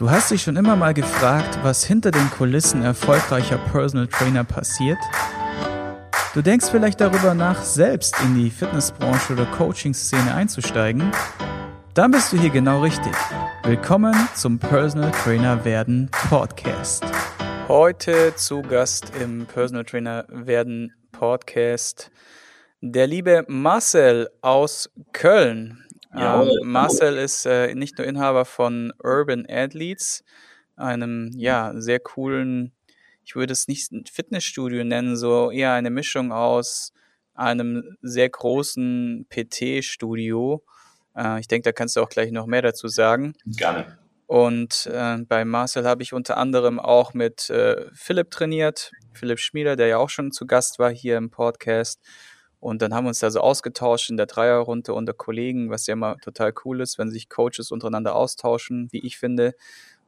Du hast dich schon immer mal gefragt, was hinter den Kulissen erfolgreicher Personal Trainer passiert? Du denkst vielleicht darüber nach, selbst in die Fitnessbranche oder Coaching-Szene einzusteigen? Dann bist du hier genau richtig. Willkommen zum Personal Trainer werden Podcast. Heute zu Gast im Personal Trainer werden Podcast der liebe Marcel aus Köln. Ja, ähm, Marcel ist äh, nicht nur Inhaber von Urban Athletes, einem ja sehr coolen, ich würde es nicht Fitnessstudio nennen, so eher eine Mischung aus einem sehr großen PT-Studio. Äh, ich denke, da kannst du auch gleich noch mehr dazu sagen. Gerne. Und äh, bei Marcel habe ich unter anderem auch mit äh, Philipp trainiert, Philipp Schmieder, der ja auch schon zu Gast war hier im Podcast. Und dann haben wir uns da so ausgetauscht in der Dreierrunde unter Kollegen, was ja immer total cool ist, wenn sich Coaches untereinander austauschen, wie ich finde.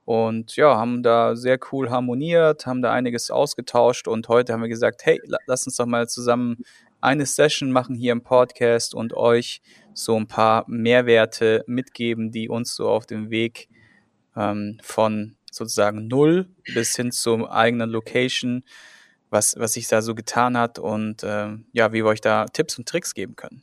Und ja, haben da sehr cool harmoniert, haben da einiges ausgetauscht und heute haben wir gesagt, hey, lass uns doch mal zusammen eine Session machen hier im Podcast und euch so ein paar Mehrwerte mitgeben, die uns so auf dem Weg ähm, von sozusagen null bis hin zur eigenen Location was, was sich da so getan hat und äh, ja, wie wir euch da Tipps und Tricks geben können.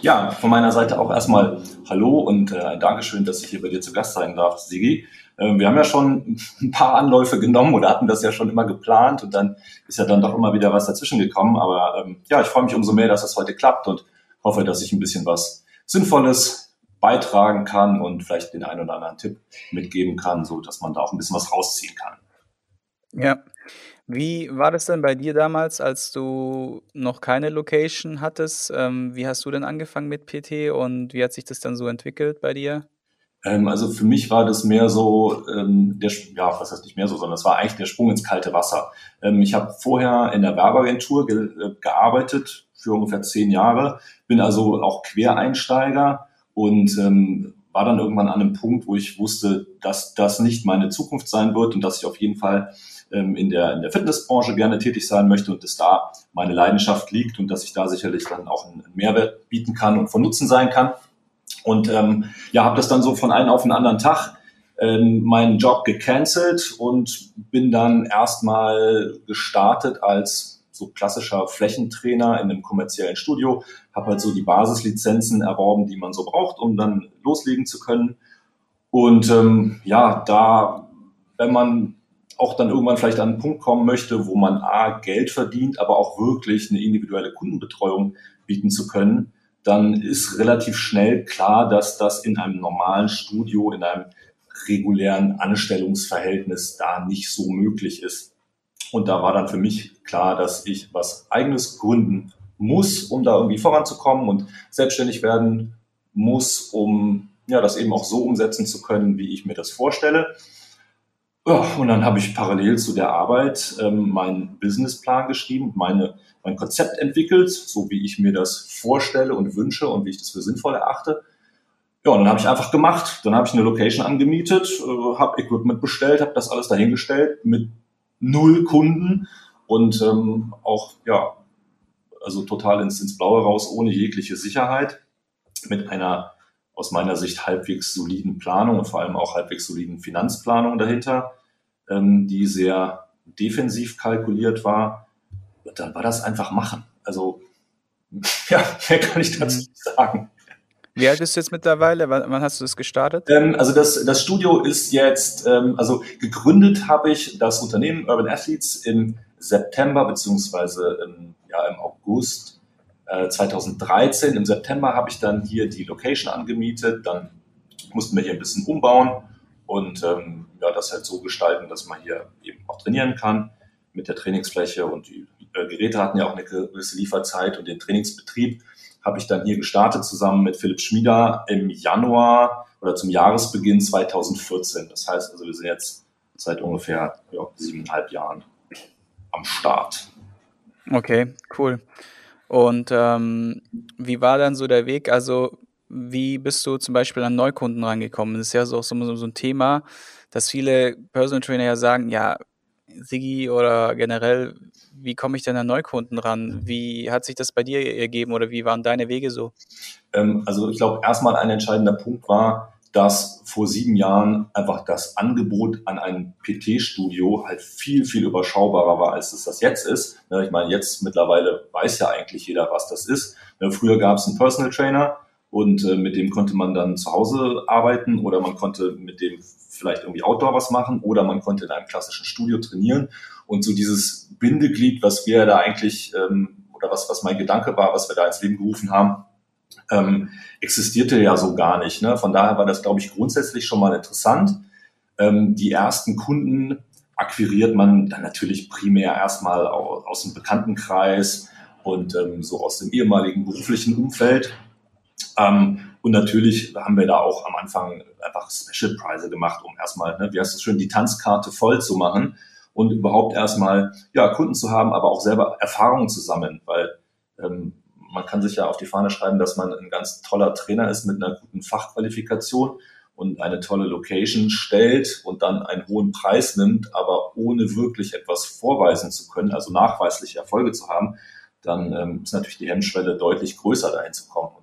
Ja, von meiner Seite auch erstmal Hallo und äh, ein Dankeschön, dass ich hier bei dir zu Gast sein darf, Sigi. Äh, wir haben ja schon ein paar Anläufe genommen oder hatten das ja schon immer geplant und dann ist ja dann doch immer wieder was dazwischen gekommen. Aber ähm, ja, ich freue mich umso mehr, dass das heute klappt und hoffe, dass ich ein bisschen was Sinnvolles beitragen kann und vielleicht den einen oder anderen Tipp mitgeben kann, so dass man da auch ein bisschen was rausziehen kann. Ja, wie war das denn bei dir damals, als du noch keine Location hattest? Ähm, wie hast du denn angefangen mit PT und wie hat sich das dann so entwickelt bei dir? Ähm, also für mich war das mehr so, ähm, der, ja, was heißt nicht mehr so, sondern es war eigentlich der Sprung ins kalte Wasser. Ähm, ich habe vorher in der Werbeagentur ge äh, gearbeitet für ungefähr zehn Jahre, bin also auch Quereinsteiger und ähm, war dann irgendwann an einem Punkt, wo ich wusste, dass das nicht meine Zukunft sein wird und dass ich auf jeden Fall ähm, in, der, in der Fitnessbranche gerne tätig sein möchte und dass da meine Leidenschaft liegt und dass ich da sicherlich dann auch einen Mehrwert bieten kann und von Nutzen sein kann. Und ähm, ja, habe das dann so von einem auf den anderen Tag ähm, meinen Job gecancelt und bin dann erstmal gestartet als so klassischer Flächentrainer in einem kommerziellen Studio, habe halt so die Basislizenzen erworben, die man so braucht, um dann loslegen zu können. Und ähm, ja, da, wenn man auch dann irgendwann vielleicht an einen Punkt kommen möchte, wo man A, Geld verdient, aber auch wirklich eine individuelle Kundenbetreuung bieten zu können, dann ist relativ schnell klar, dass das in einem normalen Studio, in einem regulären Anstellungsverhältnis da nicht so möglich ist. Und da war dann für mich klar, dass ich was eigenes gründen muss, um da irgendwie voranzukommen und selbstständig werden muss, um ja, das eben auch so umsetzen zu können, wie ich mir das vorstelle. Ja, und dann habe ich parallel zu der Arbeit ähm, meinen Businessplan geschrieben, meine, mein Konzept entwickelt, so wie ich mir das vorstelle und wünsche und wie ich das für sinnvoll erachte. Ja, und dann habe ich einfach gemacht. Dann habe ich eine Location angemietet, äh, habe Equipment bestellt, habe das alles dahingestellt mit null Kunden und ähm, auch, ja, also total ins, ins Blaue raus, ohne jegliche Sicherheit, mit einer aus meiner Sicht halbwegs soliden Planung und vor allem auch halbwegs soliden Finanzplanung dahinter, ähm, die sehr defensiv kalkuliert war. Dann war das einfach machen. Also, ja, mehr kann ich dazu mhm. sagen. Wie alt bist du jetzt mittlerweile? Wann hast du das gestartet? Ähm, also das, das Studio ist jetzt, ähm, also gegründet habe ich das Unternehmen Urban Athletes im September beziehungsweise im, ja, im August 2013. Äh, Im September habe ich dann hier die Location angemietet. Dann mussten wir hier ein bisschen umbauen und ähm, ja, das halt so gestalten, dass man hier eben auch trainieren kann mit der Trainingsfläche und die äh, Geräte hatten ja auch eine gewisse Lieferzeit und den Trainingsbetrieb habe ich dann hier gestartet zusammen mit Philipp Schmieder im Januar oder zum Jahresbeginn 2014. Das heißt also, wir sind jetzt seit ungefähr ja, siebeneinhalb Jahren am Start. Okay, cool. Und ähm, wie war dann so der Weg? Also, wie bist du zum Beispiel an Neukunden rangekommen? Das ist ja so, so, so ein Thema, dass viele Personal Trainer ja sagen, ja, Sigi oder generell, wie komme ich denn an Neukunden ran? Wie hat sich das bei dir ergeben oder wie waren deine Wege so? Ähm, also ich glaube, erstmal ein entscheidender Punkt war, dass vor sieben Jahren einfach das Angebot an ein PT-Studio halt viel, viel überschaubarer war, als es das jetzt ist. Ich meine, jetzt mittlerweile weiß ja eigentlich jeder, was das ist. Früher gab es einen Personal Trainer und äh, mit dem konnte man dann zu Hause arbeiten oder man konnte mit dem vielleicht irgendwie Outdoor was machen oder man konnte in einem klassischen Studio trainieren. Und so dieses Bindeglied, was wir da eigentlich, ähm, oder was, was mein Gedanke war, was wir da ins Leben gerufen haben, ähm, existierte ja so gar nicht. Ne? Von daher war das, glaube ich, grundsätzlich schon mal interessant. Ähm, die ersten Kunden akquiriert man dann natürlich primär erstmal aus, dem Bekanntenkreis und ähm, so aus dem ehemaligen beruflichen Umfeld. Ähm, und natürlich haben wir da auch am Anfang einfach Special-Preise gemacht, um erstmal, ne, wie heißt es schön, die Tanzkarte voll zu machen und überhaupt erstmal ja, Kunden zu haben, aber auch selber Erfahrungen zu sammeln, weil ähm, man kann sich ja auf die Fahne schreiben, dass man ein ganz toller Trainer ist mit einer guten Fachqualifikation und eine tolle Location stellt und dann einen hohen Preis nimmt, aber ohne wirklich etwas vorweisen zu können, also nachweisliche Erfolge zu haben, dann ähm, ist natürlich die Hemmschwelle deutlich größer, dahin zu kommen.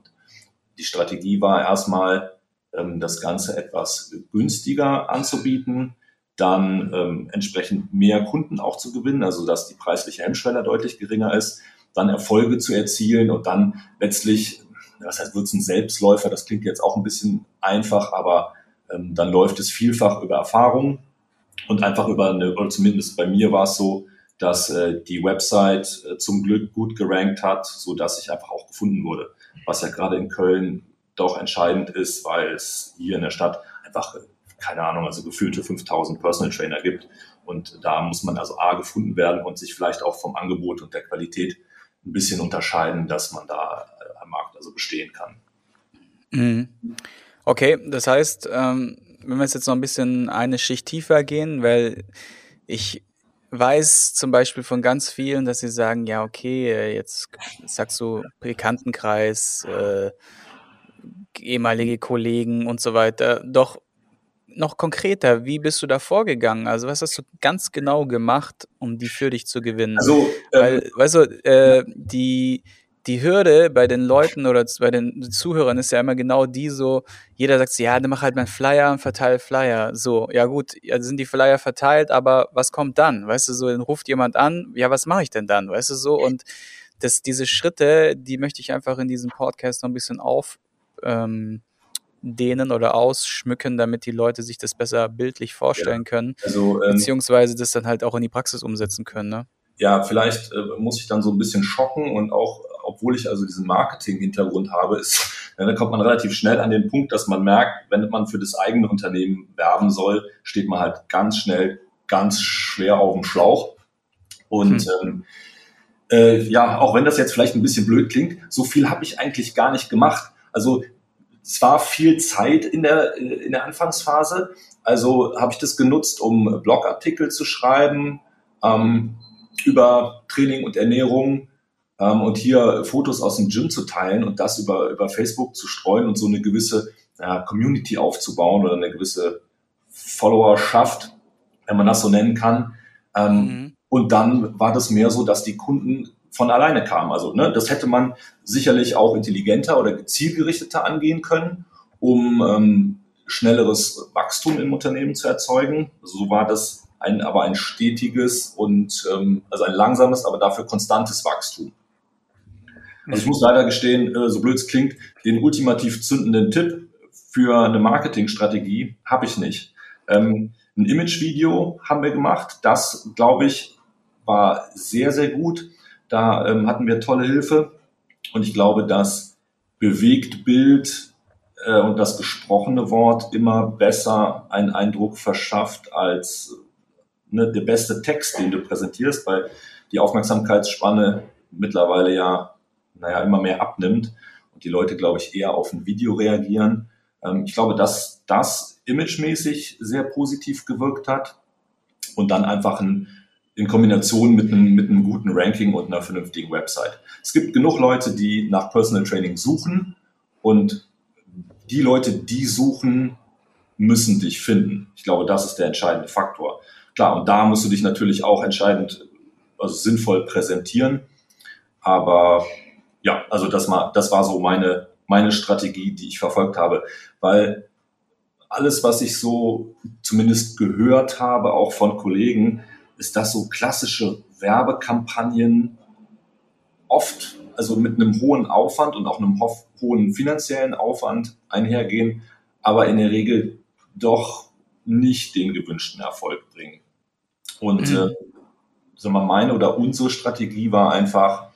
Die Strategie war erstmal, ähm, das Ganze etwas günstiger anzubieten, dann ähm, entsprechend mehr Kunden auch zu gewinnen, also dass die preisliche Hemmschwelle deutlich geringer ist dann Erfolge zu erzielen und dann letztlich, was heißt, wird es ein Selbstläufer, das klingt jetzt auch ein bisschen einfach, aber ähm, dann läuft es vielfach über Erfahrung und einfach über eine, oder zumindest bei mir war es so, dass äh, die Website äh, zum Glück gut gerankt hat, so dass ich einfach auch gefunden wurde, was ja gerade in Köln doch entscheidend ist, weil es hier in der Stadt einfach, keine Ahnung, also gefühlte 5000 Personal Trainer gibt. Und da muss man also A gefunden werden und sich vielleicht auch vom Angebot und der Qualität ein bisschen unterscheiden, dass man da äh, am Markt also bestehen kann. Mhm. Okay, das heißt, ähm, wenn wir jetzt noch ein bisschen eine Schicht tiefer gehen, weil ich weiß zum Beispiel von ganz vielen, dass sie sagen, ja, okay, äh, jetzt sagst du Bekanntenkreis, äh, ehemalige Kollegen und so weiter. Doch noch konkreter, wie bist du da vorgegangen? Also was hast du ganz genau gemacht, um die für dich zu gewinnen? Also, ähm, Weil, weißt du, äh, die, die Hürde bei den Leuten oder bei den Zuhörern ist ja immer genau die so, jeder sagt, ja, dann mach halt mal Flyer und verteile Flyer. So, ja gut, ja, sind die Flyer verteilt, aber was kommt dann? Weißt du, so, dann ruft jemand an, ja, was mache ich denn dann? Weißt du, so, und das, diese Schritte, die möchte ich einfach in diesem Podcast noch ein bisschen auf, ähm, dehnen oder ausschmücken, damit die Leute sich das besser bildlich vorstellen ja. können, also, ähm, beziehungsweise das dann halt auch in die Praxis umsetzen können. Ne? Ja, vielleicht äh, muss ich dann so ein bisschen schocken und auch, obwohl ich also diesen Marketing-Hintergrund habe, ist, ja, da kommt man relativ schnell an den Punkt, dass man merkt, wenn man für das eigene Unternehmen werben soll, steht man halt ganz schnell ganz schwer auf dem Schlauch. Und hm. ähm, äh, ja, auch wenn das jetzt vielleicht ein bisschen blöd klingt, so viel habe ich eigentlich gar nicht gemacht. Also es war viel Zeit in der, in der Anfangsphase. Also habe ich das genutzt, um Blogartikel zu schreiben ähm, über Training und Ernährung ähm, und hier Fotos aus dem Gym zu teilen und das über, über Facebook zu streuen und so eine gewisse ja, Community aufzubauen oder eine gewisse Followerschaft, wenn man das so nennen kann. Ähm, mhm. Und dann war das mehr so, dass die Kunden von alleine kam. Also ne, das hätte man sicherlich auch intelligenter oder zielgerichteter angehen können, um ähm, schnelleres Wachstum im Unternehmen zu erzeugen. So war das ein, aber ein stetiges und ähm, also ein langsames, aber dafür konstantes Wachstum. Also ich muss leider gestehen, äh, so blöd es klingt, den ultimativ zündenden Tipp für eine Marketingstrategie habe ich nicht. Ähm, ein Imagevideo haben wir gemacht, das glaube ich war sehr, sehr gut. Da ähm, hatten wir tolle Hilfe und ich glaube, dass Bewegtbild äh, und das gesprochene Wort immer besser einen Eindruck verschafft als ne, der beste Text, den du präsentierst, weil die Aufmerksamkeitsspanne mittlerweile ja, naja, immer mehr abnimmt und die Leute, glaube ich, eher auf ein Video reagieren. Ähm, ich glaube, dass das imagemäßig sehr positiv gewirkt hat und dann einfach ein in Kombination mit einem, mit einem guten Ranking und einer vernünftigen Website. Es gibt genug Leute, die nach Personal Training suchen und die Leute, die suchen, müssen dich finden. Ich glaube, das ist der entscheidende Faktor. Klar, und da musst du dich natürlich auch entscheidend, also sinnvoll präsentieren. Aber ja, also das, mal, das war so meine, meine Strategie, die ich verfolgt habe. Weil alles, was ich so zumindest gehört habe, auch von Kollegen, ist, dass so klassische Werbekampagnen oft, also mit einem hohen Aufwand und auch einem hohen finanziellen Aufwand einhergehen, aber in der Regel doch nicht den gewünschten Erfolg bringen. Und mhm. äh, sagen wir, meine oder unsere Strategie war einfach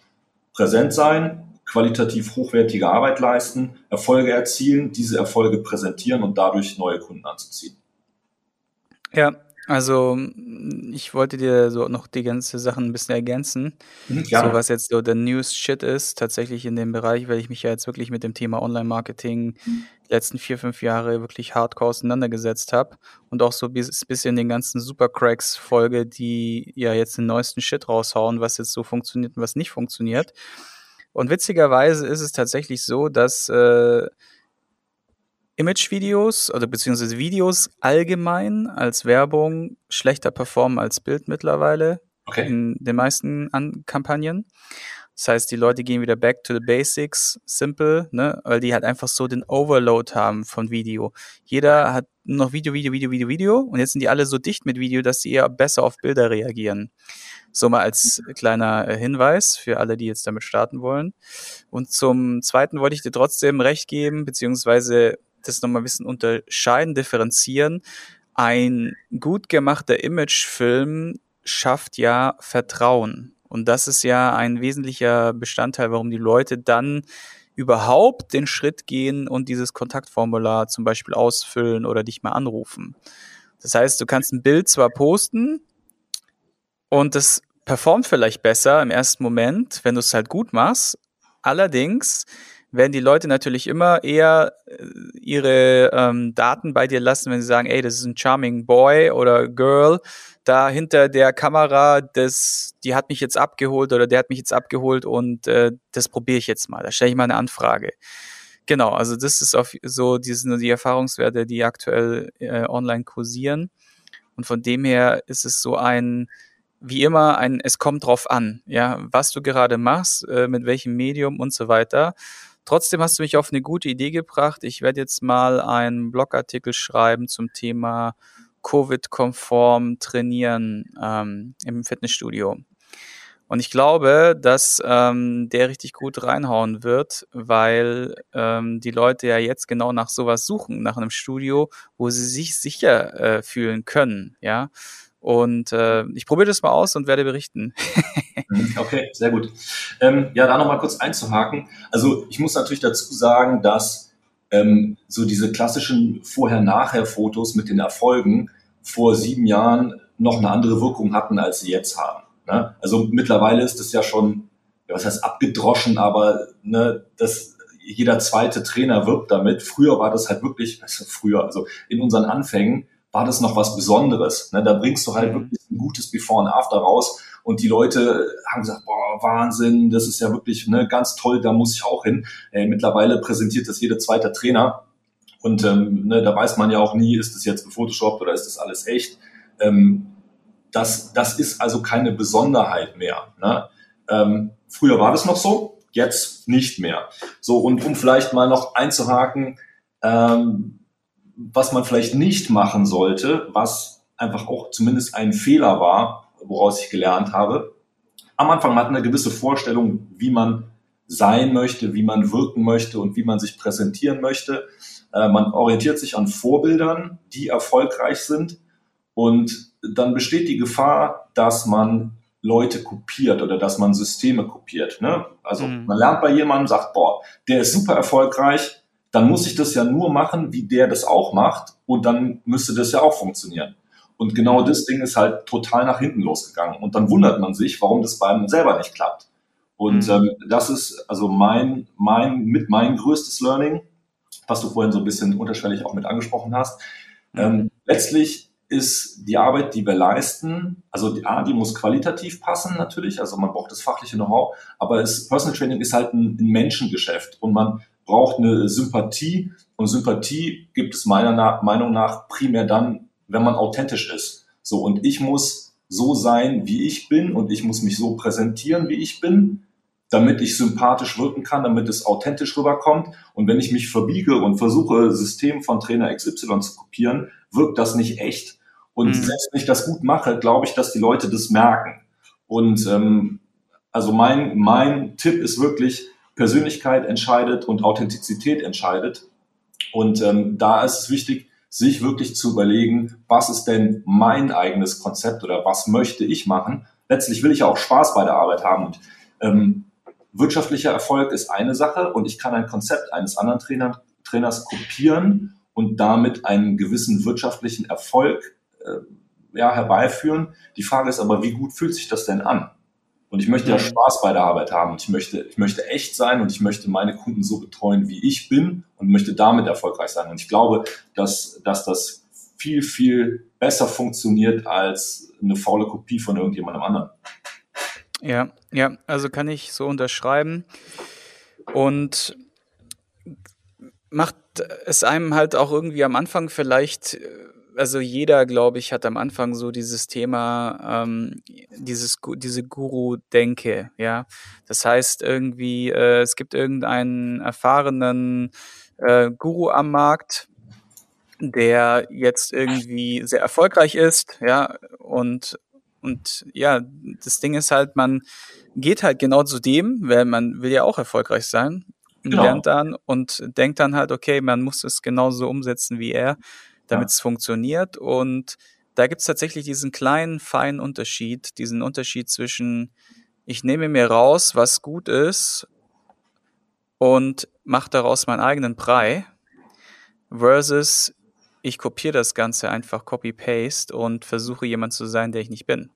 präsent sein, qualitativ hochwertige Arbeit leisten, Erfolge erzielen, diese Erfolge präsentieren und dadurch neue Kunden anzuziehen. Ja, also ich wollte dir so noch die ganze Sachen ein bisschen ergänzen. Mhm, ja. So was jetzt so der News-Shit ist, tatsächlich in dem Bereich, weil ich mich ja jetzt wirklich mit dem Thema Online-Marketing mhm. die letzten vier, fünf Jahre wirklich hardcore auseinandergesetzt habe und auch so bis bisschen den ganzen Supercracks folge, die ja jetzt den neuesten Shit raushauen, was jetzt so funktioniert und was nicht funktioniert. Und witzigerweise ist es tatsächlich so, dass äh, Image-Videos oder beziehungsweise Videos allgemein als Werbung schlechter performen als Bild mittlerweile okay. in den meisten An Kampagnen. Das heißt, die Leute gehen wieder back to the basics, simple, ne, weil die halt einfach so den Overload haben von Video. Jeder hat nur noch Video, Video, Video, Video, Video und jetzt sind die alle so dicht mit Video, dass sie eher besser auf Bilder reagieren. So mal als kleiner äh, Hinweis für alle, die jetzt damit starten wollen. Und zum Zweiten wollte ich dir trotzdem recht geben, beziehungsweise das nochmal ein bisschen unterscheiden, differenzieren. Ein gut gemachter Imagefilm schafft ja Vertrauen. Und das ist ja ein wesentlicher Bestandteil, warum die Leute dann überhaupt den Schritt gehen und dieses Kontaktformular zum Beispiel ausfüllen oder dich mal anrufen. Das heißt, du kannst ein Bild zwar posten und das performt vielleicht besser im ersten Moment, wenn du es halt gut machst. Allerdings werden die Leute natürlich immer eher äh, ihre ähm, Daten bei dir lassen, wenn sie sagen, ey, das ist ein charming Boy oder Girl, da hinter der Kamera, das, die hat mich jetzt abgeholt oder der hat mich jetzt abgeholt und äh, das probiere ich jetzt mal. Da stelle ich mal eine Anfrage. Genau, also das ist auf so, die sind die Erfahrungswerte, die aktuell äh, online kursieren. Und von dem her ist es so ein, wie immer, ein, es kommt drauf an, ja, was du gerade machst, äh, mit welchem Medium und so weiter. Trotzdem hast du mich auf eine gute Idee gebracht. Ich werde jetzt mal einen Blogartikel schreiben zum Thema Covid-konform trainieren ähm, im Fitnessstudio. Und ich glaube, dass ähm, der richtig gut reinhauen wird, weil ähm, die Leute ja jetzt genau nach sowas suchen, nach einem Studio, wo sie sich sicher äh, fühlen können, ja. Und äh, ich probiere das mal aus und werde berichten. Mhm, okay, sehr gut. Ähm, ja, da nochmal kurz einzuhaken. Also ich muss natürlich dazu sagen, dass ähm, so diese klassischen Vorher-Nachher-Fotos mit den Erfolgen vor sieben Jahren noch eine andere Wirkung hatten, als sie jetzt haben. Ne? Also mittlerweile ist es ja schon, ja, was heißt abgedroschen, aber ne, das, jeder zweite Trainer wirbt damit. Früher war das halt wirklich, also früher, also in unseren Anfängen war das noch was Besonderes. Ne? Da bringst du halt mhm. wirklich ein gutes Before und After raus. Und die Leute haben gesagt, boah, Wahnsinn, das ist ja wirklich ne, ganz toll, da muss ich auch hin. Äh, mittlerweile präsentiert das jeder zweite Trainer. Und ähm, ne, da weiß man ja auch nie, ist das jetzt gefotoshoppt oder ist das alles echt. Ähm, das, das ist also keine Besonderheit mehr. Ne? Ähm, früher war das noch so, jetzt nicht mehr. So, und um vielleicht mal noch einzuhaken, ähm, was man vielleicht nicht machen sollte, was einfach auch zumindest ein Fehler war, woraus ich gelernt habe. Am Anfang hat man eine gewisse Vorstellung, wie man sein möchte, wie man wirken möchte und wie man sich präsentieren möchte. Äh, man orientiert sich an Vorbildern, die erfolgreich sind. Und dann besteht die Gefahr, dass man Leute kopiert oder dass man Systeme kopiert. Ne? Also mhm. man lernt bei jemandem, sagt, boah, der ist super erfolgreich, dann muss ich das ja nur machen, wie der das auch macht und dann müsste das ja auch funktionieren. Und genau das Ding ist halt total nach hinten losgegangen. Und dann wundert man sich, warum das bei einem selber nicht klappt. Und mhm. ähm, das ist also mein, mein, mit mein größtes Learning, was du vorhin so ein bisschen unterschwellig auch mit angesprochen hast. Ähm, letztlich ist die Arbeit, die wir leisten, also die, A, die muss qualitativ passen natürlich, also man braucht das fachliche Know-how, aber es, Personal Training ist halt ein, ein Menschengeschäft und man braucht eine Sympathie und Sympathie gibt es meiner Meinung nach primär dann, wenn man authentisch ist. So und ich muss so sein, wie ich bin und ich muss mich so präsentieren, wie ich bin. damit ich sympathisch wirken kann, damit es authentisch rüberkommt. Und wenn ich mich verbiege und versuche, System von Trainer XY zu kopieren, wirkt das nicht echt. Und mhm. selbst wenn ich das gut mache, glaube ich, dass die Leute das merken. Und ähm, also mein, mein Tipp ist wirklich, Persönlichkeit entscheidet und Authentizität entscheidet. Und ähm, da ist es wichtig, sich wirklich zu überlegen, was ist denn mein eigenes Konzept oder was möchte ich machen. Letztlich will ich ja auch Spaß bei der Arbeit haben. Und ähm, wirtschaftlicher Erfolg ist eine Sache und ich kann ein Konzept eines anderen Trainer, Trainers kopieren und damit einen gewissen wirtschaftlichen Erfolg äh, ja, herbeiführen. Die Frage ist aber, wie gut fühlt sich das denn an? Und ich möchte ja. Spaß bei der Arbeit haben. Und ich möchte, ich möchte echt sein und ich möchte meine Kunden so betreuen, wie ich bin und möchte damit erfolgreich sein. Und ich glaube, dass, dass das viel, viel besser funktioniert als eine faule Kopie von irgendjemandem anderen. Ja, ja, also kann ich so unterschreiben. Und macht es einem halt auch irgendwie am Anfang vielleicht, also jeder, glaube ich, hat am Anfang so dieses Thema, ähm, dieses, diese Guru-Denke, ja. Das heißt irgendwie, äh, es gibt irgendeinen erfahrenen äh, Guru am Markt, der jetzt irgendwie sehr erfolgreich ist, ja, und und ja, das Ding ist halt, man geht halt genau zu dem, weil man will ja auch erfolgreich sein, genau. lernt dann und denkt dann halt, okay, man muss es genauso umsetzen wie er, damit ja. es funktioniert. Und da gibt es tatsächlich diesen kleinen, feinen Unterschied, diesen Unterschied zwischen, ich nehme mir raus, was gut ist und mache daraus meinen eigenen Brei, versus ich kopiere das Ganze einfach Copy-Paste und versuche jemand zu sein, der ich nicht bin.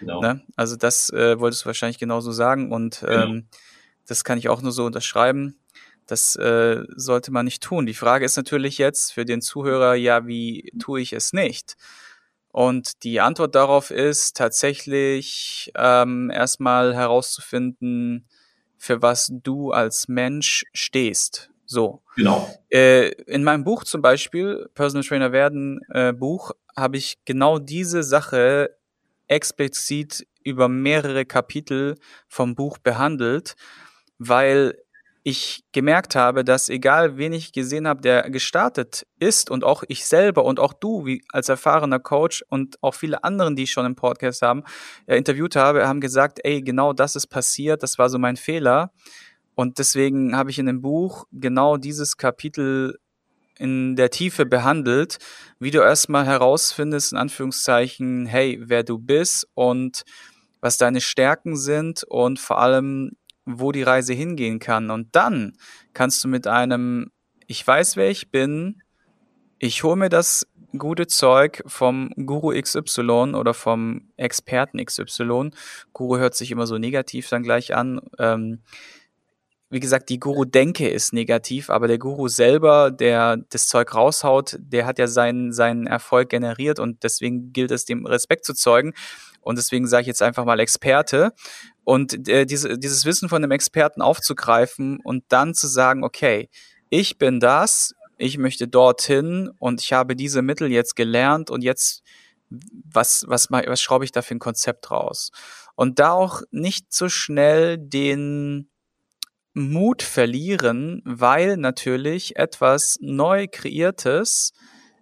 Genau. Ne? Also das äh, wolltest du wahrscheinlich genauso sagen und genau. ähm, das kann ich auch nur so unterschreiben. Das äh, sollte man nicht tun. Die Frage ist natürlich jetzt für den Zuhörer, ja, wie tue ich es nicht? Und die Antwort darauf ist tatsächlich ähm, erstmal herauszufinden, für was du als Mensch stehst. So. Genau. Äh, in meinem Buch zum Beispiel, Personal Trainer werden äh, Buch, habe ich genau diese Sache explizit über mehrere Kapitel vom Buch behandelt, weil ich gemerkt habe, dass egal wen ich gesehen habe, der gestartet ist und auch ich selber und auch du wie als erfahrener Coach und auch viele anderen, die ich schon im Podcast haben, äh, interviewt habe, haben gesagt, ey, genau das ist passiert, das war so mein Fehler. Und deswegen habe ich in dem Buch genau dieses Kapitel in der Tiefe behandelt, wie du erstmal herausfindest, in Anführungszeichen, hey, wer du bist und was deine Stärken sind und vor allem, wo die Reise hingehen kann. Und dann kannst du mit einem, ich weiß, wer ich bin, ich hole mir das gute Zeug vom Guru XY oder vom Experten XY. Guru hört sich immer so negativ dann gleich an. Ähm, wie gesagt, die Guru-Denke ist negativ, aber der Guru selber, der das Zeug raushaut, der hat ja seinen, seinen Erfolg generiert und deswegen gilt es, dem Respekt zu zeugen. Und deswegen sage ich jetzt einfach mal Experte. Und äh, diese, dieses Wissen von einem Experten aufzugreifen und dann zu sagen, okay, ich bin das, ich möchte dorthin und ich habe diese Mittel jetzt gelernt und jetzt, was, was, was schraube ich da für ein Konzept raus? Und da auch nicht so schnell den, Mut verlieren, weil natürlich etwas neu kreiertes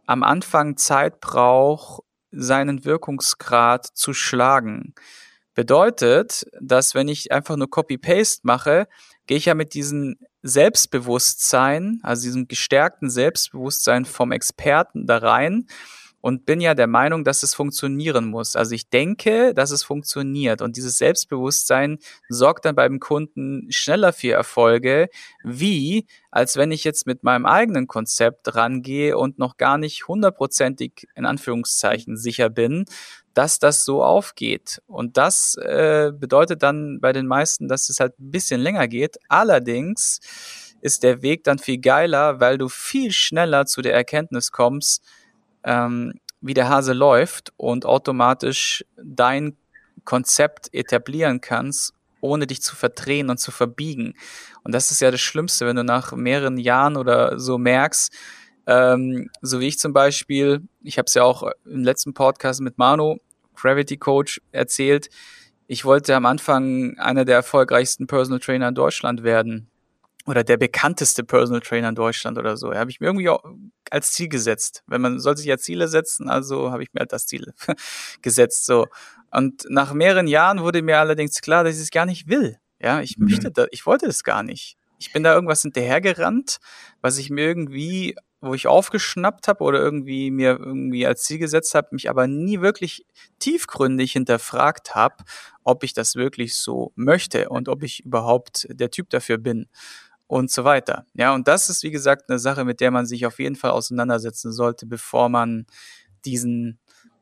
am Anfang Zeit braucht, seinen Wirkungsgrad zu schlagen. Bedeutet, dass wenn ich einfach nur Copy-Paste mache, gehe ich ja mit diesem Selbstbewusstsein, also diesem gestärkten Selbstbewusstsein vom Experten da rein und bin ja der Meinung, dass es funktionieren muss. Also ich denke, dass es funktioniert und dieses Selbstbewusstsein sorgt dann beim Kunden schneller für Erfolge, wie als wenn ich jetzt mit meinem eigenen Konzept rangehe und noch gar nicht hundertprozentig in Anführungszeichen sicher bin, dass das so aufgeht. Und das äh, bedeutet dann bei den meisten, dass es halt ein bisschen länger geht. Allerdings ist der Weg dann viel geiler, weil du viel schneller zu der Erkenntnis kommst, ähm, wie der Hase läuft und automatisch dein Konzept etablieren kannst, ohne dich zu verdrehen und zu verbiegen. Und das ist ja das Schlimmste, wenn du nach mehreren Jahren oder so merkst, ähm, so wie ich zum Beispiel, ich habe es ja auch im letzten Podcast mit Manu, Gravity Coach, erzählt, ich wollte am Anfang einer der erfolgreichsten Personal Trainer in Deutschland werden oder der bekannteste Personal Trainer in Deutschland oder so. Habe ich mir irgendwie auch als Ziel gesetzt. Wenn man soll sich ja Ziele setzen, also habe ich mir halt das Ziel gesetzt so. Und nach mehreren Jahren wurde mir allerdings klar, dass ich es gar nicht will. Ja, ich mhm. möchte ich wollte es gar nicht. Ich bin da irgendwas hinterhergerannt, was ich mir irgendwie, wo ich aufgeschnappt habe oder irgendwie mir irgendwie als Ziel gesetzt habe, mich aber nie wirklich tiefgründig hinterfragt habe, ob ich das wirklich so möchte und ob ich überhaupt der Typ dafür bin und so weiter. Ja, und das ist, wie gesagt, eine Sache, mit der man sich auf jeden Fall auseinandersetzen sollte, bevor man diesen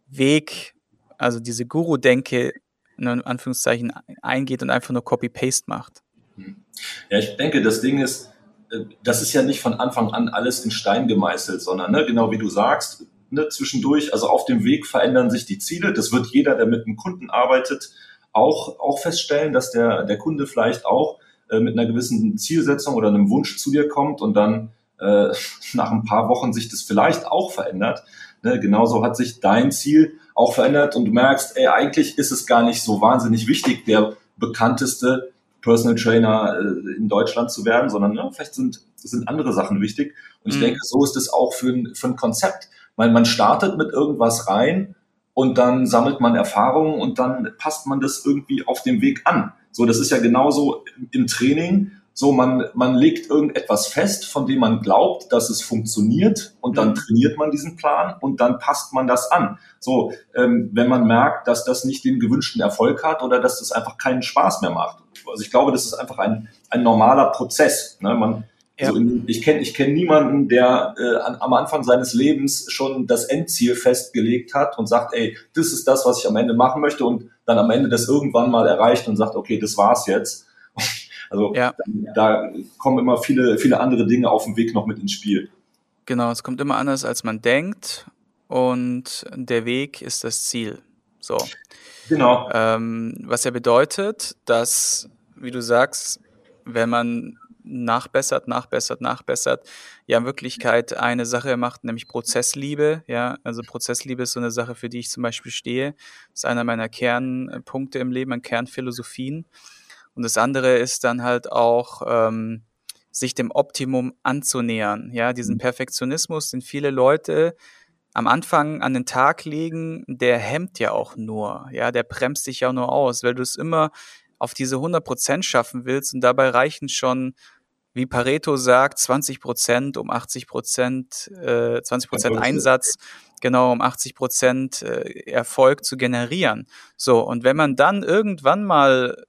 Weg, also diese Guru-Denke, in Anführungszeichen, eingeht und einfach nur Copy-Paste macht. Ja, ich denke, das Ding ist, das ist ja nicht von Anfang an alles in Stein gemeißelt, sondern ne, genau wie du sagst, ne, zwischendurch, also auf dem Weg verändern sich die Ziele. Das wird jeder, der mit einem Kunden arbeitet, auch, auch feststellen, dass der, der Kunde vielleicht auch äh, mit einer gewissen Zielsetzung oder einem Wunsch zu dir kommt und dann äh, nach ein paar Wochen sich das vielleicht auch verändert. Ne, genauso hat sich dein Ziel auch verändert und du merkst, ey, eigentlich ist es gar nicht so wahnsinnig wichtig, der bekannteste Personal Trainer äh, in Deutschland zu werden, sondern ja, vielleicht sind, sind andere Sachen wichtig. Und ich mhm. denke, so ist es auch für ein, für ein Konzept. Weil man startet mit irgendwas rein und dann sammelt man Erfahrungen und dann passt man das irgendwie auf dem Weg an. So, das ist ja genauso im Training. So, man, man legt irgendetwas fest, von dem man glaubt, dass es funktioniert und dann mhm. trainiert man diesen Plan und dann passt man das an. So, ähm, wenn man merkt, dass das nicht den gewünschten Erfolg hat oder dass das einfach keinen Spaß mehr macht. Also ich glaube, das ist einfach ein, ein normaler Prozess. Ne? Man, ja. Also ich kenne ich kenn niemanden, der äh, an, am Anfang seines Lebens schon das Endziel festgelegt hat und sagt, ey, das ist das, was ich am Ende machen möchte und dann am Ende das irgendwann mal erreicht und sagt, okay, das war's jetzt. Also ja. da, da kommen immer viele, viele andere Dinge auf dem Weg noch mit ins Spiel. Genau, es kommt immer anders, als man denkt und der Weg ist das Ziel. So. Genau. Ähm, was ja bedeutet, dass, wie du sagst, wenn man nachbessert, nachbessert, nachbessert, ja in Wirklichkeit eine Sache macht, nämlich Prozessliebe. Ja, also Prozessliebe ist so eine Sache, für die ich zum Beispiel stehe. Das ist einer meiner Kernpunkte im Leben, an Kernphilosophien. Und das andere ist dann halt auch, ähm, sich dem Optimum anzunähern. Ja, diesen mhm. Perfektionismus, den viele Leute am Anfang an den Tag legen, der hemmt ja auch nur. Ja, der bremst dich ja nur aus, weil du es immer auf diese 100 Prozent schaffen willst und dabei reichen schon wie Pareto sagt, 20 Prozent um 80 Prozent, äh, 20 Prozent Einsatz, genau um 80 Prozent äh, Erfolg zu generieren. So, und wenn man dann irgendwann mal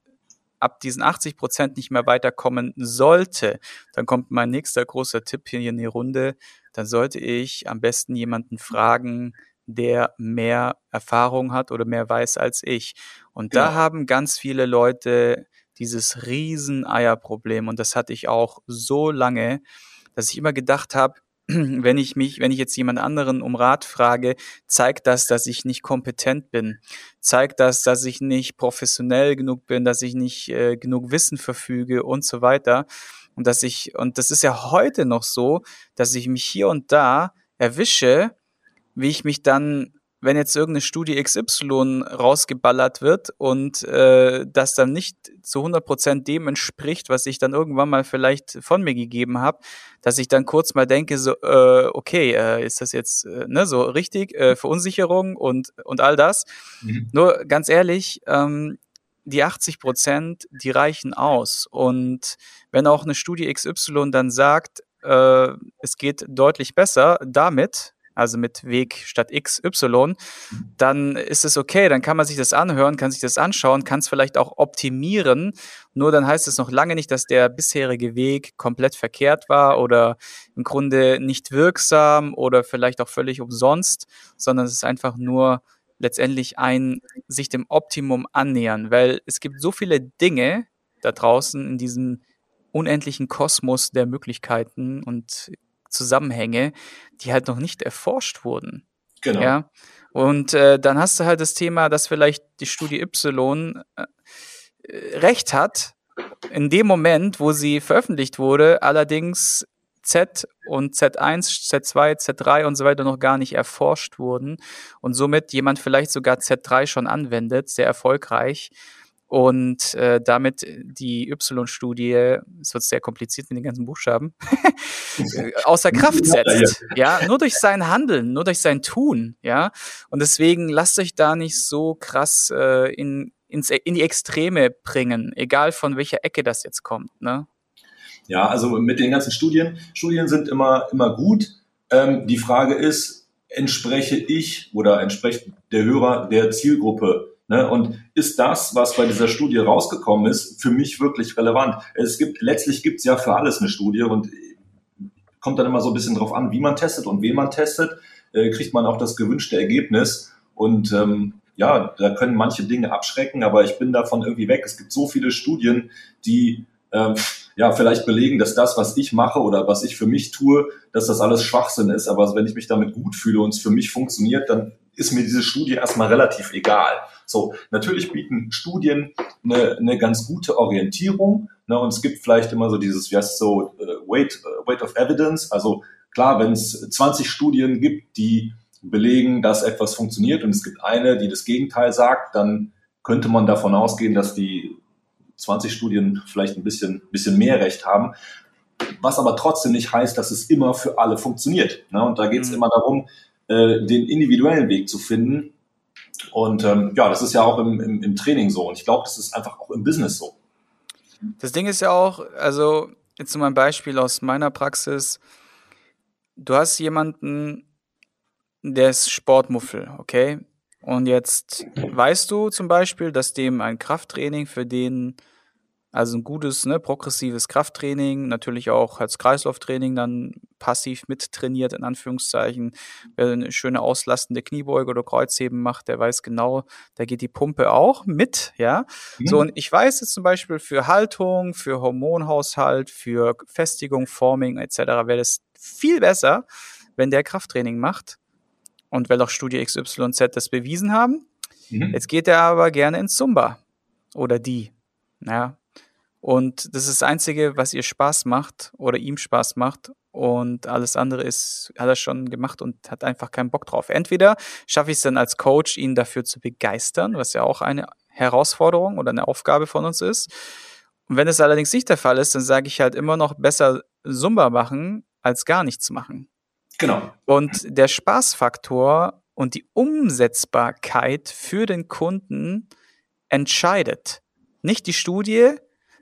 ab diesen 80 Prozent nicht mehr weiterkommen sollte, dann kommt mein nächster großer Tipp hier in die Runde, dann sollte ich am besten jemanden fragen, der mehr Erfahrung hat oder mehr weiß als ich. Und ja. da haben ganz viele Leute dieses riesen Eierproblem. Und das hatte ich auch so lange, dass ich immer gedacht habe, wenn ich mich, wenn ich jetzt jemand anderen um Rat frage, zeigt das, dass ich nicht kompetent bin. Zeigt das, dass ich nicht professionell genug bin, dass ich nicht äh, genug Wissen verfüge und so weiter. Und dass ich, und das ist ja heute noch so, dass ich mich hier und da erwische, wie ich mich dann wenn jetzt irgendeine Studie XY rausgeballert wird und äh, das dann nicht zu 100% dem entspricht, was ich dann irgendwann mal vielleicht von mir gegeben habe, dass ich dann kurz mal denke, so, äh, okay, äh, ist das jetzt äh, ne, so richtig, äh, Verunsicherung und, und all das. Mhm. Nur ganz ehrlich, ähm, die 80 Prozent, die reichen aus. Und wenn auch eine Studie XY dann sagt, äh, es geht deutlich besser damit, also mit Weg statt XY, dann ist es okay, dann kann man sich das anhören, kann sich das anschauen, kann es vielleicht auch optimieren. Nur dann heißt es noch lange nicht, dass der bisherige Weg komplett verkehrt war oder im Grunde nicht wirksam oder vielleicht auch völlig umsonst, sondern es ist einfach nur letztendlich ein sich dem Optimum annähern, weil es gibt so viele Dinge da draußen in diesem unendlichen Kosmos der Möglichkeiten und Zusammenhänge, die halt noch nicht erforscht wurden. Genau. Ja? Und äh, dann hast du halt das Thema, dass vielleicht die Studie Y äh, recht hat, in dem Moment, wo sie veröffentlicht wurde, allerdings Z und Z1, Z2, Z3 und so weiter noch gar nicht erforscht wurden und somit jemand vielleicht sogar Z3 schon anwendet, sehr erfolgreich und äh, damit die Y-Studie, es wird sehr kompliziert mit den ganzen Buchstaben, außer Kraft setzt. Ja, nur durch sein Handeln, nur durch sein Tun. Ja, und deswegen lasst euch da nicht so krass äh, in, ins, in die Extreme bringen, egal von welcher Ecke das jetzt kommt. Ne? Ja, also mit den ganzen Studien, Studien sind immer, immer gut. Ähm, die Frage ist, entspreche ich oder entspricht der Hörer der Zielgruppe Ne? Und ist das, was bei dieser Studie rausgekommen ist, für mich wirklich relevant? Es gibt, letztlich gibt es ja für alles eine Studie und kommt dann immer so ein bisschen drauf an, wie man testet und wen man testet, äh, kriegt man auch das gewünschte Ergebnis. Und ähm, ja, da können manche Dinge abschrecken, aber ich bin davon irgendwie weg. Es gibt so viele Studien, die ähm, ja vielleicht belegen, dass das, was ich mache oder was ich für mich tue, dass das alles Schwachsinn ist. Aber wenn ich mich damit gut fühle und es für mich funktioniert, dann ist mir diese Studie erstmal relativ egal. So, natürlich bieten Studien eine, eine ganz gute Orientierung. Ne, und es gibt vielleicht immer so dieses, wie heißt so, uh, Weight, uh, Weight of Evidence. Also klar, wenn es 20 Studien gibt, die belegen, dass etwas funktioniert und es gibt eine, die das Gegenteil sagt, dann könnte man davon ausgehen, dass die 20 Studien vielleicht ein bisschen, bisschen mehr Recht haben. Was aber trotzdem nicht heißt, dass es immer für alle funktioniert. Ne? Und da geht es mhm. immer darum, äh, den individuellen Weg zu finden. Und ähm, ja, das ist ja auch im, im, im Training so. Und ich glaube, das ist einfach auch im Business so. Das Ding ist ja auch, also jetzt nur ein Beispiel aus meiner Praxis. Du hast jemanden, der ist Sportmuffel, okay? Und jetzt weißt du zum Beispiel, dass dem ein Krafttraining für den also ein gutes, ne, progressives Krafttraining, natürlich auch als Kreislauftraining dann passiv mittrainiert, in Anführungszeichen. Wer eine schöne auslastende Kniebeuge oder Kreuzheben macht, der weiß genau, da geht die Pumpe auch mit, ja. Mhm. So, und ich weiß jetzt zum Beispiel für Haltung, für Hormonhaushalt, für Festigung, Forming etc. wäre das viel besser, wenn der Krafttraining macht. Und weil auch Studie XYZ das bewiesen haben. Mhm. Jetzt geht er aber gerne ins Zumba. Oder die. Ja, und das ist das Einzige, was ihr Spaß macht oder ihm Spaß macht. Und alles andere ist, hat er schon gemacht und hat einfach keinen Bock drauf. Entweder schaffe ich es dann als Coach, ihn dafür zu begeistern, was ja auch eine Herausforderung oder eine Aufgabe von uns ist. Und wenn es allerdings nicht der Fall ist, dann sage ich halt immer noch besser Zumba machen, als gar nichts machen. Genau. Und der Spaßfaktor und die Umsetzbarkeit für den Kunden entscheidet. Nicht die Studie,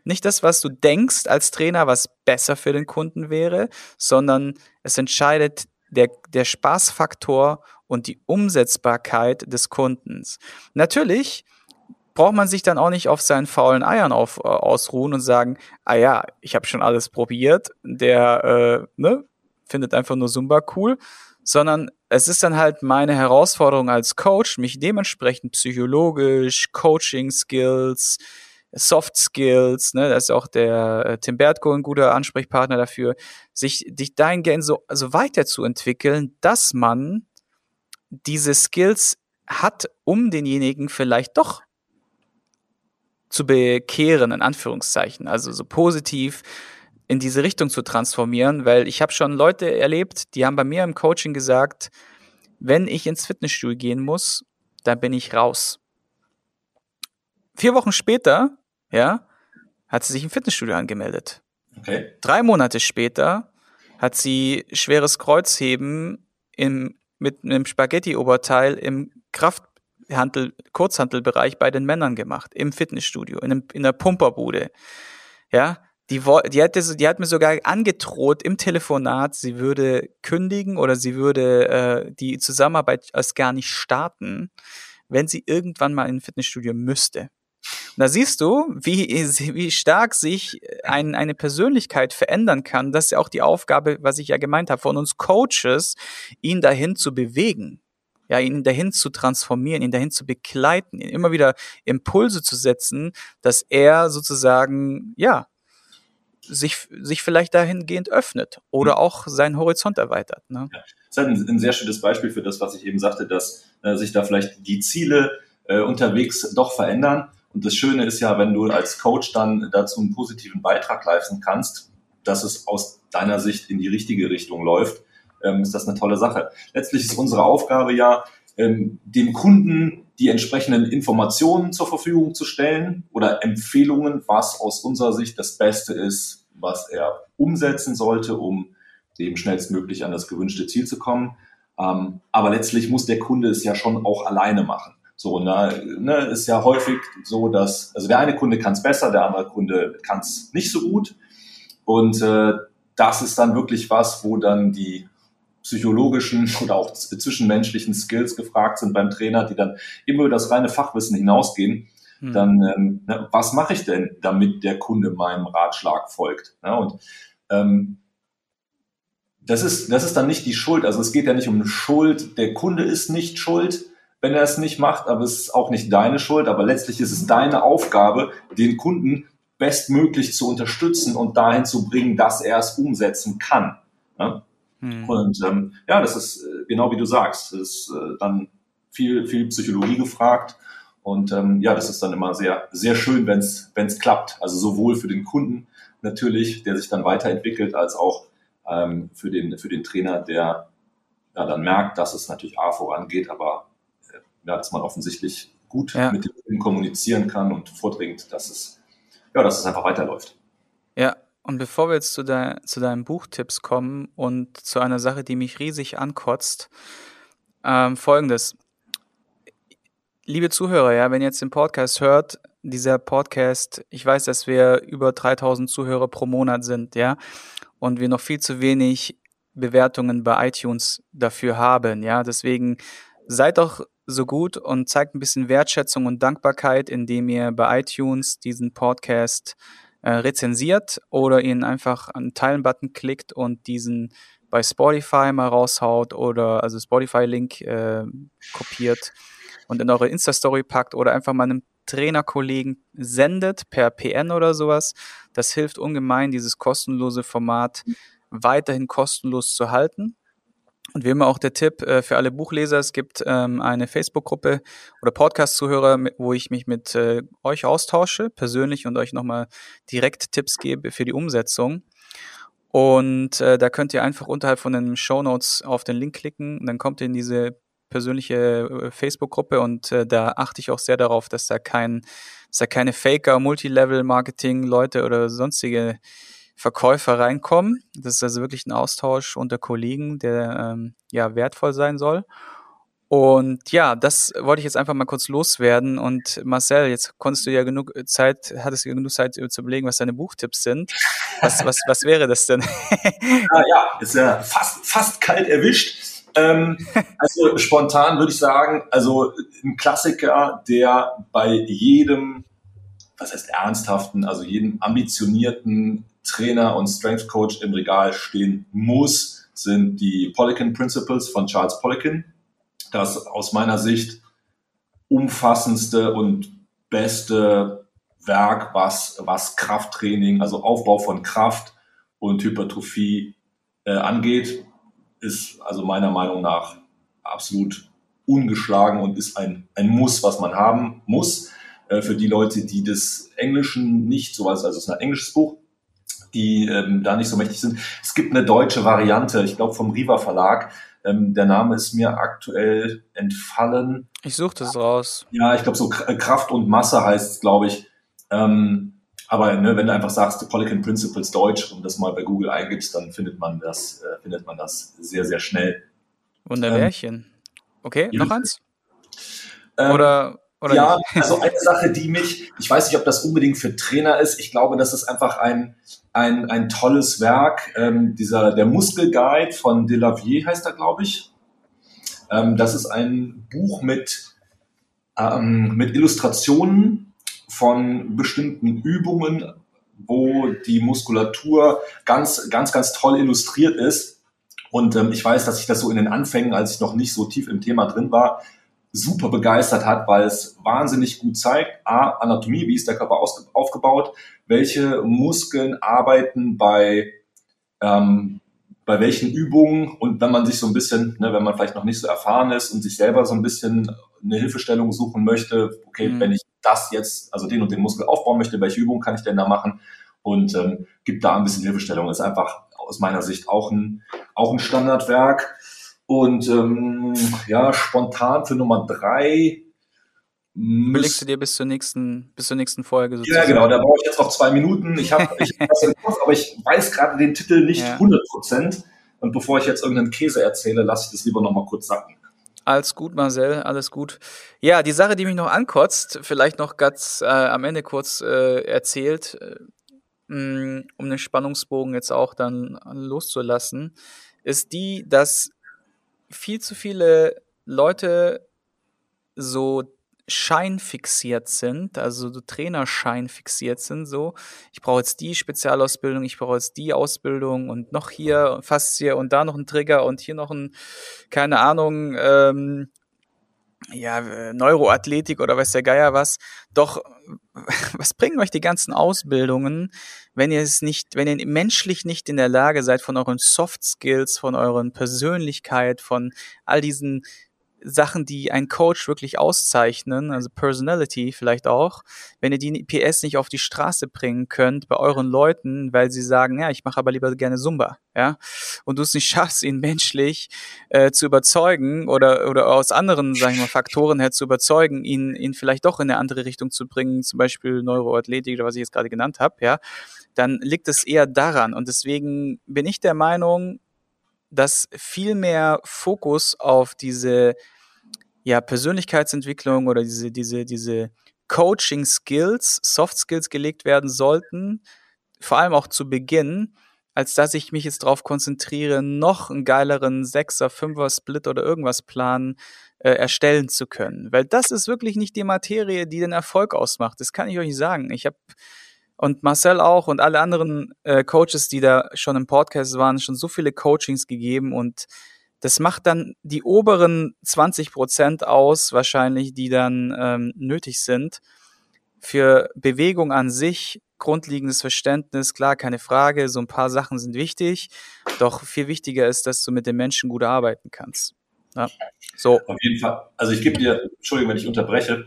nicht das, was du denkst als Trainer, was besser für den Kunden wäre, sondern es entscheidet der, der Spaßfaktor und die Umsetzbarkeit des Kundens. Natürlich braucht man sich dann auch nicht auf seinen faulen Eiern auf, äh, ausruhen und sagen, ah ja, ich habe schon alles probiert, der äh, ne, findet einfach nur Zumba cool, sondern es ist dann halt meine Herausforderung als Coach, mich dementsprechend psychologisch, Coaching-Skills, Soft Skills, ne, da ist auch der äh, Tim Bertko ein guter Ansprechpartner dafür, sich dich dahingehend so also weiterzuentwickeln, dass man diese Skills hat, um denjenigen vielleicht doch zu bekehren, in Anführungszeichen, also so positiv in diese Richtung zu transformieren, weil ich habe schon Leute erlebt, die haben bei mir im Coaching gesagt, wenn ich ins Fitnessstudio gehen muss, dann bin ich raus. Vier Wochen später, ja, hat sie sich im Fitnessstudio angemeldet. Okay. Drei Monate später hat sie schweres Kreuzheben im, mit einem Spaghetti-Oberteil im Krafthandel, Kurzhantelbereich bei den Männern gemacht, im Fitnessstudio, in, einem, in einer Pumperbude. Ja, die, die, hatte, die hat mir sogar angedroht im Telefonat, sie würde kündigen oder sie würde äh, die Zusammenarbeit erst gar nicht starten, wenn sie irgendwann mal in ein Fitnessstudio müsste. Da siehst du, wie, wie stark sich ein, eine Persönlichkeit verändern kann. Das ist ja auch die Aufgabe, was ich ja gemeint habe, von uns Coaches, ihn dahin zu bewegen. Ja, ihn dahin zu transformieren, ihn dahin zu begleiten, ihn immer wieder Impulse zu setzen, dass er sozusagen, ja, sich, sich vielleicht dahingehend öffnet oder mhm. auch seinen Horizont erweitert. Ne? Ja, das ist halt ein, ein, sehr schönes Beispiel für das, was ich eben sagte, dass äh, sich da vielleicht die Ziele äh, unterwegs doch verändern und das Schöne ist ja, wenn du als Coach dann dazu einen positiven Beitrag leisten kannst, dass es aus deiner Sicht in die richtige Richtung läuft, ähm, ist das eine tolle Sache. Letztlich ist unsere Aufgabe ja, ähm, dem Kunden die entsprechenden Informationen zur Verfügung zu stellen oder Empfehlungen, was aus unserer Sicht das Beste ist, was er umsetzen sollte, um dem schnellstmöglich an das gewünschte Ziel zu kommen. Ähm, aber letztlich muss der Kunde es ja schon auch alleine machen. So, und da ne, ist ja häufig so, dass, also der eine Kunde kann es besser, der andere Kunde kann es nicht so gut. Und äh, das ist dann wirklich was, wo dann die psychologischen oder auch zwischenmenschlichen Skills gefragt sind beim Trainer, die dann immer über das reine Fachwissen hinausgehen. Hm. Dann, ähm, ne, was mache ich denn, damit der Kunde meinem Ratschlag folgt? Ja, und ähm, das ist, das ist dann nicht die Schuld. Also es geht ja nicht um Schuld. Der Kunde ist nicht schuld, wenn er es nicht macht, aber es ist auch nicht deine Schuld. Aber letztlich ist es deine Aufgabe, den Kunden bestmöglich zu unterstützen und dahin zu bringen, dass er es umsetzen kann. Ja? Hm. Und ähm, ja, das ist äh, genau wie du sagst, das ist äh, dann viel, viel Psychologie gefragt. Und ähm, ja, das ist dann immer sehr, sehr schön, wenn es klappt. Also sowohl für den Kunden natürlich, der sich dann weiterentwickelt, als auch ähm, für, den, für den Trainer, der ja, dann merkt, dass es natürlich A vorangeht, aber ja, dass man offensichtlich gut ja. mit dem kommunizieren kann und vordringt, dass es, ja, dass es einfach weiterläuft. Ja, und bevor wir jetzt zu, de zu deinen Buchtipps kommen und zu einer Sache, die mich riesig ankotzt, ähm, folgendes. Liebe Zuhörer, ja, wenn ihr jetzt den Podcast hört, dieser Podcast, ich weiß, dass wir über 3000 Zuhörer pro Monat sind, ja, und wir noch viel zu wenig Bewertungen bei iTunes dafür haben, ja, deswegen seid doch so gut und zeigt ein bisschen Wertschätzung und Dankbarkeit, indem ihr bei iTunes diesen Podcast äh, rezensiert oder ihn einfach an Teilen-Button klickt und diesen bei Spotify mal raushaut oder also Spotify-Link äh, kopiert und in eure Insta-Story packt oder einfach mal einem Trainerkollegen sendet per PN oder sowas. Das hilft ungemein, dieses kostenlose Format weiterhin kostenlos zu halten. Und wie immer auch der Tipp äh, für alle Buchleser, es gibt ähm, eine Facebook-Gruppe oder Podcast-Zuhörer, wo ich mich mit äh, euch austausche, persönlich und euch nochmal direkt Tipps gebe für die Umsetzung. Und äh, da könnt ihr einfach unterhalb von den Show Notes auf den Link klicken, dann kommt ihr in diese persönliche Facebook-Gruppe und da achte ich auch sehr darauf, dass da kein, dass da keine Faker, Multilevel-Marketing-Leute oder sonstige Verkäufer reinkommen. Das ist also wirklich ein Austausch unter Kollegen, der ähm, ja wertvoll sein soll. Und ja, das wollte ich jetzt einfach mal kurz loswerden. Und Marcel, jetzt konntest du ja genug Zeit, hattest du genug Zeit zu überlegen, was deine Buchtipps sind. Was, was, was wäre das denn? ah, ja, ist ja fast, fast kalt erwischt. Ähm, also spontan würde ich sagen, also ein Klassiker, der bei jedem, was heißt ernsthaften, also jedem ambitionierten Trainer und Strength Coach im Regal stehen muss, sind die Polican Principles von Charles Polican. Das aus meiner Sicht umfassendste und beste Werk, was, was Krafttraining, also Aufbau von Kraft und Hypertrophie äh, angeht, ist also meiner Meinung nach absolut ungeschlagen und ist ein, ein Muss, was man haben muss. Äh, für die Leute, die des Englischen nicht so was, also es ist ein englisches Buch, die ähm, da nicht so mächtig sind. Es gibt eine deutsche Variante, ich glaube vom Riva Verlag. Ähm, der Name ist mir aktuell entfallen. Ich suche das raus. Ja, ich glaube so Kraft und Masse heißt es, glaube ich. Ähm, aber ne, wenn du einfach sagst, The Polycan Principles Deutsch und das mal bei Google eingibst, dann findet man das, äh, findet man das sehr, sehr schnell. Wunderbärchen. Ähm, okay, noch eins? Ähm, Oder oder ja, also eine Sache, die mich, ich weiß nicht, ob das unbedingt für Trainer ist. Ich glaube, das ist einfach ein, ein, ein tolles Werk. Ähm, dieser, der Muskelguide von Delavier heißt er, glaube ich. Ähm, das ist ein Buch mit, ähm, mit Illustrationen von bestimmten Übungen, wo die Muskulatur ganz, ganz, ganz toll illustriert ist. Und ähm, ich weiß, dass ich das so in den Anfängen, als ich noch nicht so tief im Thema drin war, super begeistert hat, weil es wahnsinnig gut zeigt, A, Anatomie, wie ist der Körper aufgebaut, welche Muskeln arbeiten bei, ähm, bei welchen Übungen und wenn man sich so ein bisschen, ne, wenn man vielleicht noch nicht so erfahren ist und sich selber so ein bisschen eine Hilfestellung suchen möchte, okay, mhm. wenn ich das jetzt, also den und den Muskel aufbauen möchte, welche Übungen kann ich denn da machen? Und ähm, gibt da ein bisschen Hilfestellung. Ist einfach aus meiner Sicht auch ein, auch ein Standardwerk. Und ähm, ja, spontan für Nummer drei Überlegst du dir bis zur nächsten, bis zur nächsten Folge sozusagen? Ja, genau, da brauche ich jetzt noch zwei Minuten. Ich habe ich hab was im Kopf, aber ich weiß gerade den Titel nicht ja. 100 Prozent. Und bevor ich jetzt irgendeinen Käse erzähle, lasse ich das lieber noch mal kurz sacken. Alles gut, Marcel, alles gut. Ja, die Sache, die mich noch ankotzt, vielleicht noch ganz äh, am Ende kurz äh, erzählt, äh, mm, um den Spannungsbogen jetzt auch dann loszulassen, ist die, dass viel zu viele Leute so scheinfixiert sind, also so Trainerschein fixiert sind, so, ich brauche jetzt die Spezialausbildung, ich brauche jetzt die Ausbildung und noch hier fast hier und da noch ein Trigger und hier noch ein, keine Ahnung, ähm, ja, Neuroathletik oder weiß der Geier was. Doch, was bringen euch die ganzen Ausbildungen, wenn ihr es nicht, wenn ihr menschlich nicht in der Lage seid, von euren Soft Skills, von euren Persönlichkeit, von all diesen Sachen, die ein Coach wirklich auszeichnen, also Personality vielleicht auch, wenn ihr die PS nicht auf die Straße bringen könnt bei euren Leuten, weil sie sagen, ja, ich mache aber lieber gerne Zumba, ja, und du es nicht schaffst, ihn menschlich äh, zu überzeugen oder oder aus anderen, sagen wir mal, Faktoren her zu überzeugen, ihn ihn vielleicht doch in eine andere Richtung zu bringen, zum Beispiel Neuroathletik oder was ich jetzt gerade genannt habe, ja, dann liegt es eher daran. Und deswegen bin ich der Meinung, dass viel mehr Fokus auf diese ja, Persönlichkeitsentwicklung oder diese, diese, diese Coaching-Skills, Soft-Skills gelegt werden sollten, vor allem auch zu Beginn, als dass ich mich jetzt darauf konzentriere, noch einen geileren Sechser, Fünfer, Split oder irgendwas Plan äh, erstellen zu können. Weil das ist wirklich nicht die Materie, die den Erfolg ausmacht. Das kann ich euch nicht sagen. Ich habe und Marcel auch und alle anderen äh, Coaches, die da schon im Podcast waren, schon so viele Coachings gegeben und das macht dann die oberen 20 Prozent aus, wahrscheinlich, die dann ähm, nötig sind. Für Bewegung an sich, grundlegendes Verständnis, klar, keine Frage, so ein paar Sachen sind wichtig. Doch viel wichtiger ist, dass du mit den Menschen gut arbeiten kannst. Ja, so. Auf jeden Fall. Also ich gebe dir, Entschuldigung, wenn ich unterbreche,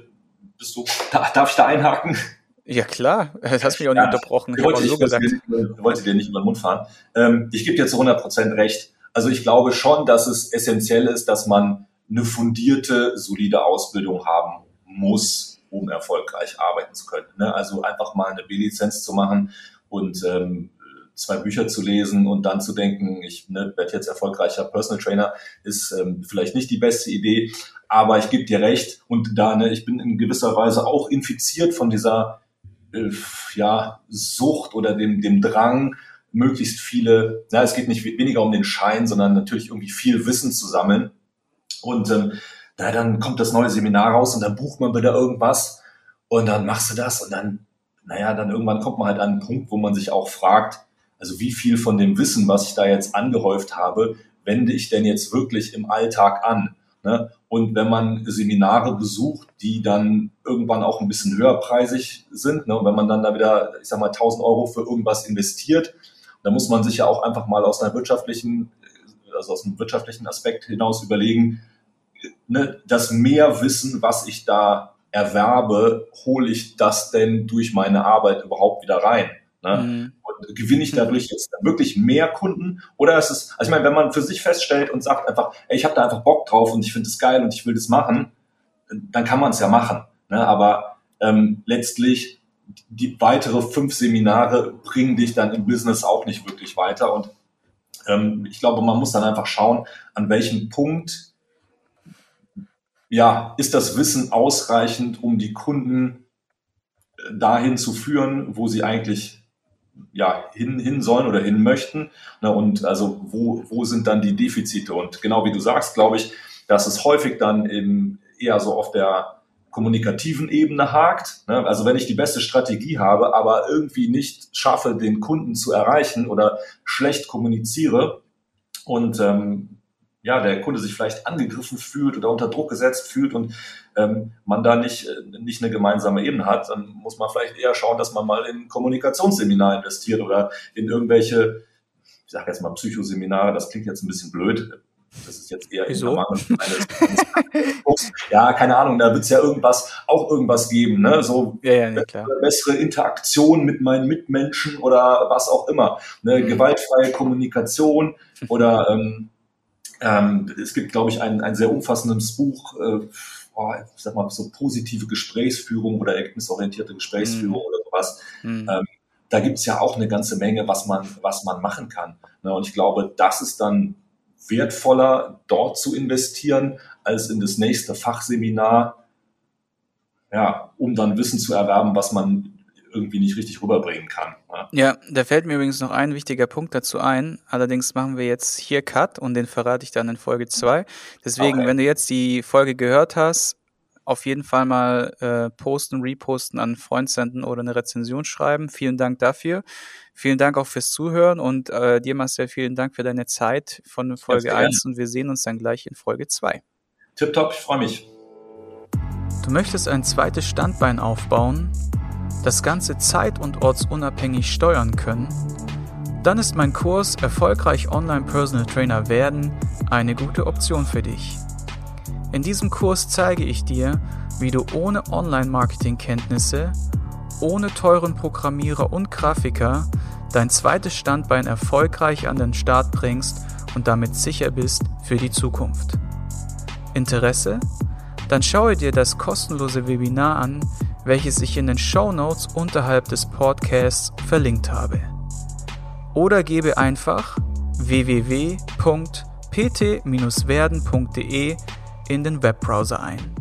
bist du, darf ich da einhaken? Ja, klar. Du hast mich auch nicht ja, unterbrochen. Ich wollte, so ich, gesagt. wollte dir nicht über den Mund fahren. Ähm, ich gebe dir zu 100 Prozent recht. Also ich glaube schon, dass es essentiell ist, dass man eine fundierte, solide Ausbildung haben muss, um erfolgreich arbeiten zu können. Ne? Also einfach mal eine B-Lizenz zu machen und ähm, zwei Bücher zu lesen und dann zu denken, ich ne, werde jetzt erfolgreicher Personal Trainer, ist ähm, vielleicht nicht die beste Idee. Aber ich gebe dir recht und da, ne, ich bin in gewisser Weise auch infiziert von dieser äh, ja, Sucht oder dem, dem Drang, möglichst viele, na, es geht nicht weniger um den Schein, sondern natürlich irgendwie viel Wissen zu sammeln. Und ähm, na, dann kommt das neue Seminar raus und dann bucht man wieder irgendwas und dann machst du das und dann, naja, dann irgendwann kommt man halt an einen Punkt, wo man sich auch fragt, also wie viel von dem Wissen, was ich da jetzt angehäuft habe, wende ich denn jetzt wirklich im Alltag an? Ne? Und wenn man Seminare besucht, die dann irgendwann auch ein bisschen höherpreisig sind, ne? wenn man dann da wieder, ich sag mal, 1000 Euro für irgendwas investiert, da muss man sich ja auch einfach mal aus einer wirtschaftlichen, also aus einem wirtschaftlichen Aspekt hinaus überlegen, ne, das mehr Wissen, was ich da erwerbe, hole ich das denn durch meine Arbeit überhaupt wieder rein? Ne? Mhm. Und gewinne ich dadurch jetzt wirklich mehr Kunden? Oder ist es, also ich meine, wenn man für sich feststellt und sagt einfach, ey, ich habe da einfach Bock drauf und ich finde es geil und ich will das machen, dann kann man es ja machen. Ne? Aber ähm, letztlich die weitere fünf Seminare bringen dich dann im Business auch nicht wirklich weiter. Und ähm, ich glaube, man muss dann einfach schauen, an welchem Punkt ja, ist das Wissen ausreichend, um die Kunden äh, dahin zu führen, wo sie eigentlich ja, hin, hin sollen oder hin möchten. Und also wo, wo sind dann die Defizite? Und genau wie du sagst, glaube ich, dass es häufig dann eben eher so auf der kommunikativen Ebene hakt. Ne? Also wenn ich die beste Strategie habe, aber irgendwie nicht schaffe, den Kunden zu erreichen oder schlecht kommuniziere und ähm, ja, der Kunde sich vielleicht angegriffen fühlt oder unter Druck gesetzt fühlt und ähm, man da nicht, äh, nicht eine gemeinsame Ebene hat, dann muss man vielleicht eher schauen, dass man mal in Kommunikationsseminar investiert oder in irgendwelche, ich sage jetzt mal Psychoseminare, das klingt jetzt ein bisschen blöd, das ist jetzt eher Wieso? ja, keine Ahnung, da wird es ja irgendwas, auch irgendwas geben, ne? So ja, ja, nee, bessere Interaktion mit meinen Mitmenschen oder was auch immer. Ne? Mhm. Gewaltfreie Kommunikation oder ähm, Ähm, es gibt, glaube ich, ein, ein sehr umfassendes Buch, äh, oh, ich sag mal, so positive Gesprächsführung oder ergebnisorientierte Gesprächsführung mhm. oder sowas. Mhm. Ähm, da gibt es ja auch eine ganze Menge, was man, was man machen kann. Ne? Und ich glaube, das ist dann wertvoller, dort zu investieren, als in das nächste Fachseminar, ja, um dann Wissen zu erwerben, was man irgendwie nicht richtig rüberbringen kann. Ne? Ja, da fällt mir übrigens noch ein wichtiger Punkt dazu ein. Allerdings machen wir jetzt hier Cut und den verrate ich dann in Folge 2. Deswegen, okay. wenn du jetzt die Folge gehört hast, auf jeden Fall mal äh, posten, reposten, an einen Freund senden oder eine Rezension schreiben. Vielen Dank dafür. Vielen Dank auch fürs Zuhören und äh, dir, Marcel, vielen Dank für deine Zeit von Folge 1 und wir sehen uns dann gleich in Folge 2. Tipptopp, ich freue mich. Du möchtest ein zweites Standbein aufbauen? Das Ganze zeit- und ortsunabhängig steuern können, dann ist mein Kurs Erfolgreich Online Personal Trainer werden eine gute Option für dich. In diesem Kurs zeige ich dir, wie du ohne Online-Marketing-Kenntnisse, ohne teuren Programmierer und Grafiker dein zweites Standbein erfolgreich an den Start bringst und damit sicher bist für die Zukunft. Interesse? Dann schaue dir das kostenlose Webinar an, welches ich in den Show Notes unterhalb des Podcasts verlinkt habe. Oder gebe einfach www.pt-werden.de in den Webbrowser ein.